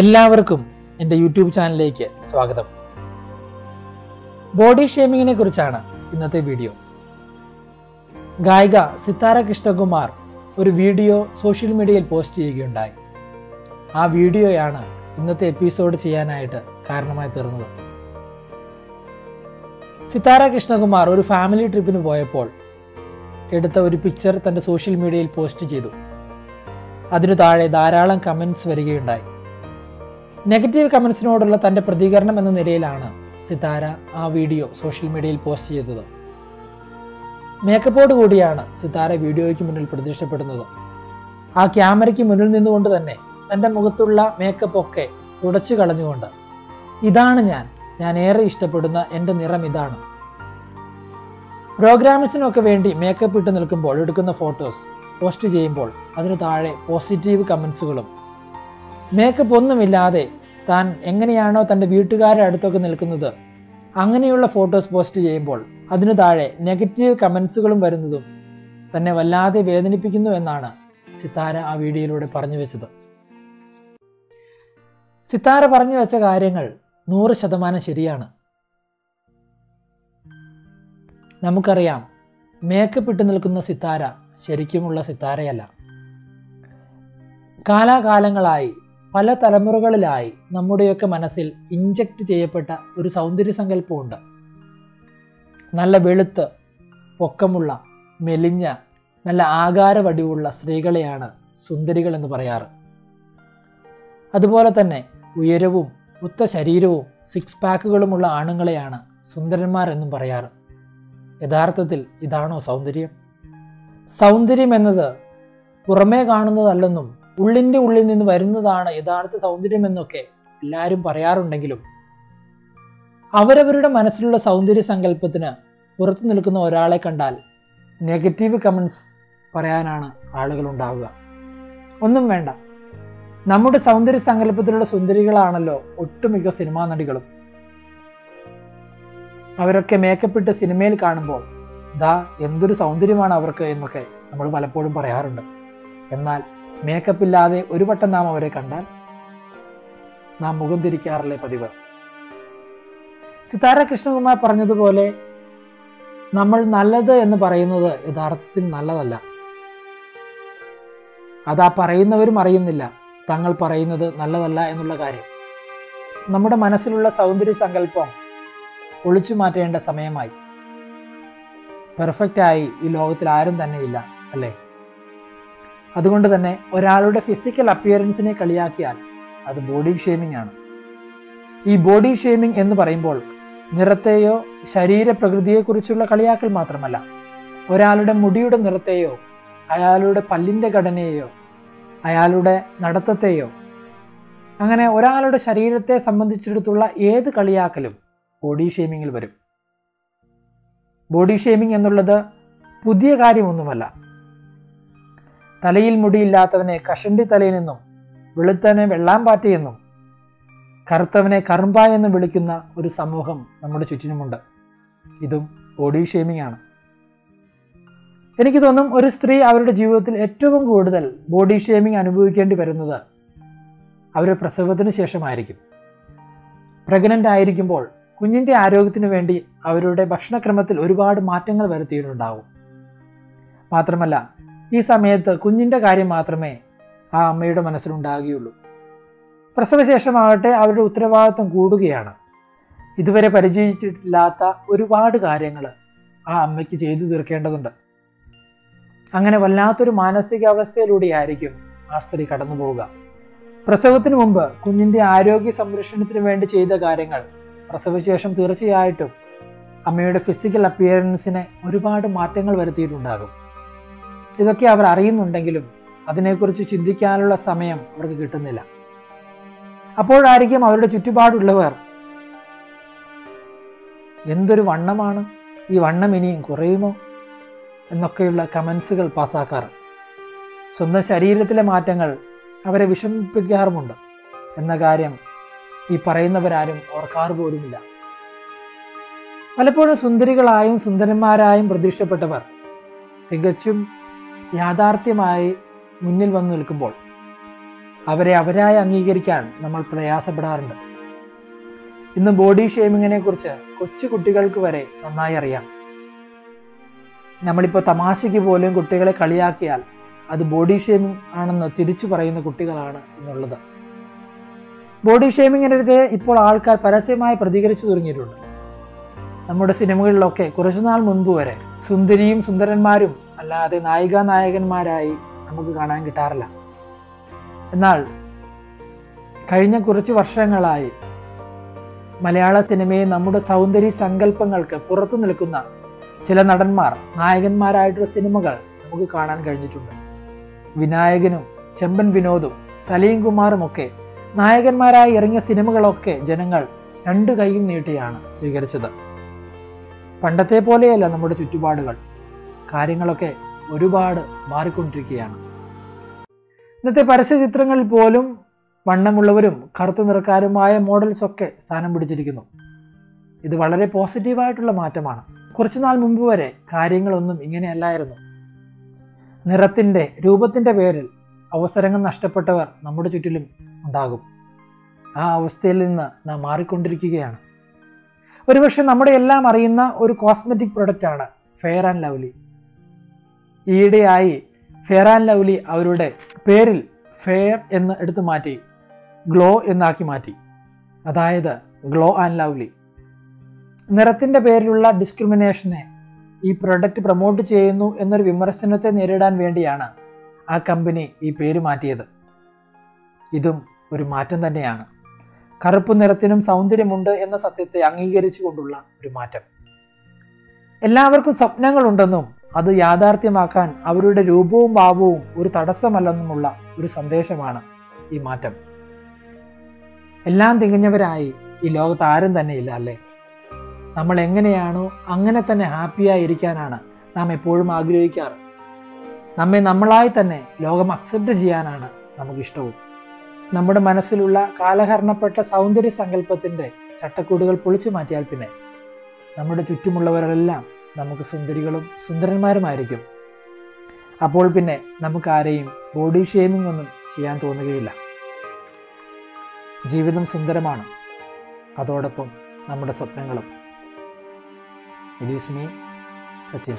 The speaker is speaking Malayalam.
എല്ലാവർക്കും എന്റെ യൂട്യൂബ് ചാനലിലേക്ക് സ്വാഗതം. ബോഡി ഷേമിങ്ങിനെ കുറിച്ചാണ് ഇന്നത്തെ വീഡിയോ. ഗായിക സിത്താര കൃഷ്ണകുമാർ ഒരു വീഡിയോ സോഷ്യൽ മീഡിയയിൽ പോസ്റ്റ് ചെയ്യുകയുണ്ടായി. ആ വീഡിയോയാണ് ഇന്നത്തെ എപ്പിസോഡ് ചെയ്യാനായിട്ട് കാരണമായി തീർന്നത്. സിത്താര കൃഷ്ണകുമാർ ഒരു ഫാമിലി ട്രിപ്പിന് പോയപ്പോൾ എടുത്ത ഒരു പിക്ചർ തന്റെ സോഷ്യൽ മീഡിയയിൽ പോസ്റ്റ് ചെയ്തു. അതിനു താഴെ ധാരാളം കമൻസ് വരികയുണ്ടായി. നെഗറ്റീവ് കമൻസിനോടുള്ള തന്റെ പ്രതികരണം എന്ന നിലയിലാണ് സിതാര ആ വീഡിയോ സോഷ്യൽ മീഡിയയിൽ പോസ്റ്റ് ചെയ്തത്. മേക്കപ്പോട് കൂടിയാണ് സിതാര വീഡിയോയ്ക്ക് മുന്നിൽ പ്രത്യക്ഷപ്പെടുന്നത്. ആ ക്യാമറയ്ക്ക് മുന്നിൽ നിന്നുകൊണ്ട് തന്നെ തന്റെ മുഖത്തുള്ള മേക്കപ്പ് ഒക്കെ തുടച്ചു കളഞ്ഞുകൊണ്ട് ഇതാണ് ഞാൻ. ഞാൻ ഏറെ ഇഷ്ടപ്പെടുന്ന എന്റെ നിറം ഇതാണ്. പ്രോഗ്രാമിസിനൊക്കെ വേണ്ടി മേക്കപ്പ് ഇട്ട് നിൽക്കുമ്പോൾ എടുക്കുന്ന ഫോട്ടോസ് പോസ്റ്റ് ചെയ്യുമ്പോൾ അതിന് താഴെ പോസിറ്റീവ് കമൻസുകളും മേക്കപ്പ് ഒന്നുമില്ലാതെ താൻ എങ്ങനെയാണോ തന്റെ വീട്ടുകാരുടെ അടുത്തൊക്കെ നിൽക്കുന്നത്. അങ്ങനെയുള്ള ഫോട്ടോസ് പോസ്റ്റ് ചെയ്യുമ്പോൾ അതിനു താഴെ നെഗറ്റീവ് കമൻസുകളും വരുന്നതും തന്നെ വല്ലാതെ വേദനിപ്പിക്കുന്നു എന്നാണ് സിത്താര ആ വീഡിയോയിലൂടെ പറഞ്ഞു വെച്ചത്. സിത്താര പറഞ്ഞു വെച്ച കാര്യങ്ങൾ നൂറ് ശതമാനം ശരിയാണ്. നമുക്കറിയാം മേക്കപ്പ് ഇട്ട് നിൽക്കുന്ന സിത്താര ശരിക്കുമുള്ള സിത്താരയല്ല. കാലാകാലങ്ങളായി പല തലമുറകളിലായി നമ്മുടെയൊക്കെ മനസ്സിൽ ഇഞ്ചക്ട് ചെയ്യപ്പെട്ട ഒരു സൗന്ദര്യ സങ്കല്പമുണ്ട് നല്ല വെളുത്ത് പൊക്കമുള്ള മെലിഞ്ഞ നല്ല ആകാരവടിവുള്ള സ്ത്രീകളെയാണ് സുന്ദരികൾ എന്ന് പറയാറ്. അതുപോലെ തന്നെ ഉയരവും ഒത്ത ശരീരവും സിക്സ് പാക്കുകളുമുള്ള ആണുങ്ങളെയാണ് സുന്ദരന്മാർ എന്നും പറയാറ്. യഥാർത്ഥത്തിൽ ഇതാണോ സൗന്ദര്യം? സൗന്ദര്യം എന്നത് പുറമേ കാണുന്നതല്ലെന്നും ഉള്ളിന്റെ ഉള്ളിൽ നിന്ന് വരുന്നതാണ് യഥാർത്ഥ സൗന്ദര്യം എന്നൊക്കെ എല്ലാവരും പറയാറുണ്ടെങ്കിലും അവരവരുടെ മനസ്സിലുള്ള സൗന്ദര്യ സങ്കല്പത്തിന് പുറത്തു നിൽക്കുന്ന ഒരാളെ കണ്ടാൽ നെഗറ്റീവ് കമൻസ് പറയാനാണ് ആളുകൾ ഉണ്ടാവുക. ഒന്നും വേണ്ട. നമ്മുടെ സൗന്ദര്യ സങ്കല്പത്തിലുള്ള സുന്ദരികളാണല്ലോ ഒട്ടുമിക്ക സിനിമാ നടികളും. അവരൊക്കെ മേക്കപ്പ് ഇട്ട് സിനിമയിൽ കാണുമ്പോൾ ദാ എന്തൊരു സൗന്ദര്യമാണ് അവർക്ക് എന്നൊക്കെ നമ്മൾ പലപ്പോഴും പറയാറുണ്ട്. എന്നാൽ മേക്കപ്പ് ഇല്ലാതെ ഒരു വട്ടം നാം അവരെ കണ്ടാൽ നാം മുഖം തിരിക്കാറില്ലേ പതിവ്? സിതാര കൃഷ്ണകുമാർ പറഞ്ഞതുപോലെ നമ്മൾ നല്ലത് എന്ന് പറയുന്നത് യഥാർത്ഥത്തിൽ നല്ലതല്ല. അതാ പറയുന്നവരും അറിയുന്നില്ല. തങ്ങൾ പറയുന്നത് നല്ലതല്ല എന്നുള്ള കാര്യം. നമ്മുടെ മനസ്സിലുള്ള സൗന്ദര്യ സങ്കല്പം ഒളിച്ചു മാറ്റേണ്ട സമയമായി. പെർഫെക്റ്റായി ഈ ലോകത്തിൽ ആരും തന്നെയില്ല അല്ലേ? അതുകൊണ്ട് തന്നെ ഒരാളുടെ ഫിസിക്കൽ അപ്പിയറൻസിനെ കളിയാക്കിയാൽ അത് ബോഡി ഷേമിംഗ് ആണ്. ഈ ബോഡി ഷേമിംഗ് എന്ന് പറയുമ്പോൾ നിറത്തെയോ ശരീരപ്രകൃതിയെക്കുറിച്ചുള്ള കളിയാക്കൽ മാത്രമല്ല ഒരാളുടെ മുടിയുടെ നിറത്തെയോ അയാളുടെ പല്ലിന്റെ ഘടനയെയോ അയാളുടെ നടത്തത്തെയോ അങ്ങനെ ഒരാളുടെ ശരീരത്തെ സംബന്ധിച്ചിടത്തുള്ള ഏത് കളിയാക്കലും ബോഡി ഷേമിങ്ങിൽ വരും. ബോഡി ഷേമിംഗ് എന്നുള്ളത് പുതിയ കാര്യമൊന്നുമല്ല തലയിൽ മുടിയില്ലാത്തവനെ കഷണ്ടി തലയെന്നും വെളുത്തവനെ വെള്ളാമ്പാറ്റയെന്നും കറുത്തവനെ കറുമ്പ എന്നും വിളിക്കുന്ന ഒരു സമൂഹം നമ്മുടെ ചുറ്റിനുമുണ്ട്. ഇതും ബോഡി ഷേമിംഗ് ആണ്. എനിക്ക് തോന്നും ഒരു സ്ത്രീ അവരുടെ ജീവിതത്തിൽ ഏറ്റവും കൂടുതൽ ബോഡി ഷേമിംഗ് അനുഭവിക്കേണ്ടി വരുന്നത് അവരുടെ പ്രസവത്തിന് ശേഷമായിരിക്കും. പ്രഗ്നന്റ് ആയിരിക്കുമ്പോൾ കുഞ്ഞിന്റെ ആരോഗ്യത്തിന് വേണ്ടി അവരുടെ ഭക്ഷണക്രമത്തിൽ ഒരുപാട് മാറ്റങ്ങൾ വരുത്തിയിട്ടുണ്ടാവും. മാത്രമല്ല ഈ സമയത്ത് കുഞ്ഞിന്റെ കാര്യം മാത്രമേ ആ അമ്മയുടെ മനസ്സിലുണ്ടാകുകയുള്ളൂ. പ്രസവശേഷമാകട്ടെ അവരുടെ ഉത്തരവാദിത്വം കൂടുകയാണ്. ഇതുവരെ പരിചയിച്ചിട്ടില്ലാത്ത ഒരുപാട് കാര്യങ്ങൾ ആ അമ്മയ്ക്ക് ചെയ്തു തീർക്കേണ്ടതുണ്ട്. അങ്ങനെ വല്ലാത്തൊരു മാനസികാവസ്ഥയിലൂടെയായിരിക്കും ആ സ്ത്രീ കടന്നു പോവുക. പ്രസവത്തിന് മുമ്പ് കുഞ്ഞിന്റെ ആരോഗ്യ സംരക്ഷണത്തിന് വേണ്ടി ചെയ്ത കാര്യങ്ങൾ പ്രസവശേഷം തീർച്ചയായിട്ടും അമ്മയുടെ ഫിസിക്കൽ അപ്പിയറൻസിനെ ഒരുപാട് മാറ്റങ്ങൾ വരുത്തിയിട്ടുണ്ടാകും. ഇതൊക്കെ അവർ അറിയുന്നുണ്ടെങ്കിലും അതിനെക്കുറിച്ച് ചിന്തിക്കാനുള്ള സമയം അവർക്ക് കിട്ടുന്നില്ല. അപ്പോഴായിരിക്കും അവരുടെ ചുറ്റുപാടുള്ളവർ എന്തൊരു വണ്ണമാണ്? ഈ വണ്ണം ഇനിയും കുറയുമോ? എന്നൊക്കെയുള്ള കമൻസുകൾ പാസ്സാക്കാറ്. സ്വന്തം ശരീരത്തിലെ മാറ്റങ്ങൾ അവരെ വിഷമിപ്പിക്കാറുമുണ്ട് എന്ന കാര്യം ഈ പറയുന്നവരാരും ഓർക്കാറ് പോലുമില്ല. പലപ്പോഴും സുന്ദരികളായും സുന്ദരന്മാരായും പ്രതീക്ഷപ്പെട്ടവർ തികച്ചും യാഥാർത്ഥ്യമായി മുന്നിൽ വന്നു നിൽക്കുമ്പോൾ അവരെ അവരായി അംഗീകരിക്കാൻ നമ്മൾ പ്രയാസപ്പെടാറുണ്ട്. ഇന്ന് ബോഡി ഷേമിങ്ങിനെ കുറിച്ച് കൊച്ചു കുട്ടികൾക്ക് വരെ നന്നായി അറിയാം. നമ്മളിപ്പോൾ തമാശയ്ക്ക് പോലും കുട്ടികളെ കളിയാക്കിയാൽ അത് ബോഡി ഷേമിംഗ് ആണെന്ന് തിരിച്ചു പറയുന്ന കുട്ടികളാണ് എന്നുള്ളത്. ബോഡി ഷേമിങ്ങിനെതിരെ ഇപ്പോൾ ആൾക്കാർ പരസ്യമായി പ്രതികരിച്ചു തുടങ്ങിയിട്ടുണ്ട്. നമ്മുടെ സിനിമകളിലൊക്കെ കുറച്ചുനാൾ മുൻപ് വരെ സുന്ദരിയും സുന്ദരന്മാരും അല്ലാതെ നായിക നായകന്മാരായി നമുക്ക് കാണാൻ കിട്ടാറില്ല. എന്നാൽ കഴിഞ്ഞ കുറച്ച് വർഷങ്ങളായി മലയാള സിനിമയെ നമ്മുടെ സൗന്ദര്യ സങ്കല്പങ്ങൾക്ക് പുറത്തു നിൽക്കുന്ന ചില നടന്മാർ നായകന്മാരായിട്ടുള്ള സിനിമകൾ നമുക്ക് കാണാൻ കഴിഞ്ഞിട്ടുണ്ട്. വിനായകനും ചെമ്പൻ വിനോദും സലീം കുമാറും ഒക്കെ നായകന്മാരായി ഇറങ്ങിയ സിനിമകളൊക്കെ ജനങ്ങൾ രണ്ടു കൈയും നീട്ടിയാണ് സ്വീകരിച്ചത്. പണ്ടത്തെ പോലെയല്ല നമ്മുടെ ചുറ്റുപാടുകൾ. കാര്യങ്ങളൊക്കെ ഒരുപാട് മാറിക്കൊണ്ടിരിക്കുകയാണ്. ഇന്നത്തെ പരസ്യ ചിത്രങ്ങളിൽ പോലും വണ്ണമുള്ളവരും കറുത്തു നിറക്കാരുമായ മോഡൽസ് ഒക്കെ സ്ഥാനം പിടിച്ചിരിക്കുന്നു. ഇത് വളരെ പോസിറ്റീവായിട്ടുള്ള മാറ്റമാണ്. കുറച്ചുനാൾ മുമ്പ് വരെ കാര്യങ്ങളൊന്നും ഇങ്ങനെയല്ലായിരുന്നു. നിറത്തിന്റെ രൂപത്തിന്റെ പേരിൽ അവസരങ്ങൾ നഷ്ടപ്പെട്ടവർ നമ്മുടെ ചുറ്റിലും ഉണ്ടാകും. ആ അവസ്ഥയിൽ നിന്ന് നാം മാറിക്കൊണ്ടിരിക്കുകയാണ്. ഒരുപക്ഷെ നമ്മുടെ എല്ലാം അറിയുന്ന ഒരു കോസ്മെറ്റിക് പ്രൊഡക്റ്റാണ് ഫെയർ ആൻഡ് ലവ്ലി. ഈയിടെയായി ഫെയർ ആൻഡ് ലവ്ലി അവരുടെ പേരിൽ ഫെയർ എന്ന് എടുത്തു മാറ്റി ഗ്ലോ എന്നാക്കി മാറ്റി. അതായത് ഗ്ലോ ആൻഡ് ലവ്ലി നിറത്തിന്റെ പേരിലുള്ള ഡിസ്ക്രിമിനേഷനെ ഈ പ്രൊഡക്റ്റ് പ്രൊമോട്ട് ചെയ്യുന്നു എന്നൊരു വിമർശനത്തെ നേരിടാൻ വേണ്ടിയാണ് ആ കമ്പനി ഈ പേര് മാറ്റിയത്. ഇതും ഒരു മാറ്റം തന്നെയാണ്. കറുപ്പ് നിറത്തിനും സൗന്ദര്യമുണ്ട് എന്ന സത്യത്തെ അംഗീകരിച്ചുകൊണ്ടുള്ള ഒരു മാറ്റം. എല്ലാവർക്കും സ്വപ്നങ്ങളുണ്ടെന്നും അത് യാഥാർത്ഥ്യമാക്കാൻ അവരുടെ രൂപവും ഭാവവും ഒരു തടസ്സമല്ലെന്നുമുള്ള ഒരു സന്ദേശമാണ് ഈ മാറ്റം. എല്ലാം തികഞ്ഞവരായി ഈ ലോകത്ത് ആരും തന്നെ ഇല്ല അല്ലേ? നമ്മൾ എങ്ങനെയാണോ അങ്ങനെ തന്നെ ഹാപ്പിയായി ഇരിക്കാനാണ് നാം എപ്പോഴും ആഗ്രഹിക്കാറ്. നമ്മെ നമ്മളായി തന്നെ ലോകം അക്സെപ്റ്റ് ചെയ്യാനാണ് നമുക്കിഷ്ടവും. നമ്മുടെ മനസ്സിലുള്ള കാലഹരണപ്പെട്ട സൗന്ദര്യ സങ്കല്പത്തിന്റെ ചട്ടക്കൂടുകൾ പൊളിച്ചു മാറ്റിയാൽ പിന്നെ നമ്മുടെ ചുറ്റുമുള്ളവരെല്ലാം നമുക്ക് സുന്ദരികളും സുന്ദരന്മാരുമായിരിക്കും. അപ്പോൾ പിന്നെ നമുക്ക് ആരെയും ബോഡി ഷേമിംഗ് ഒന്നും ചെയ്യാൻ തോന്നുകയില്ല. ജീവിതം സുന്ദരമാണ്. അതോടൊപ്പം നമ്മുടെ സ്വപ്നങ്ങളും. It is me Sachin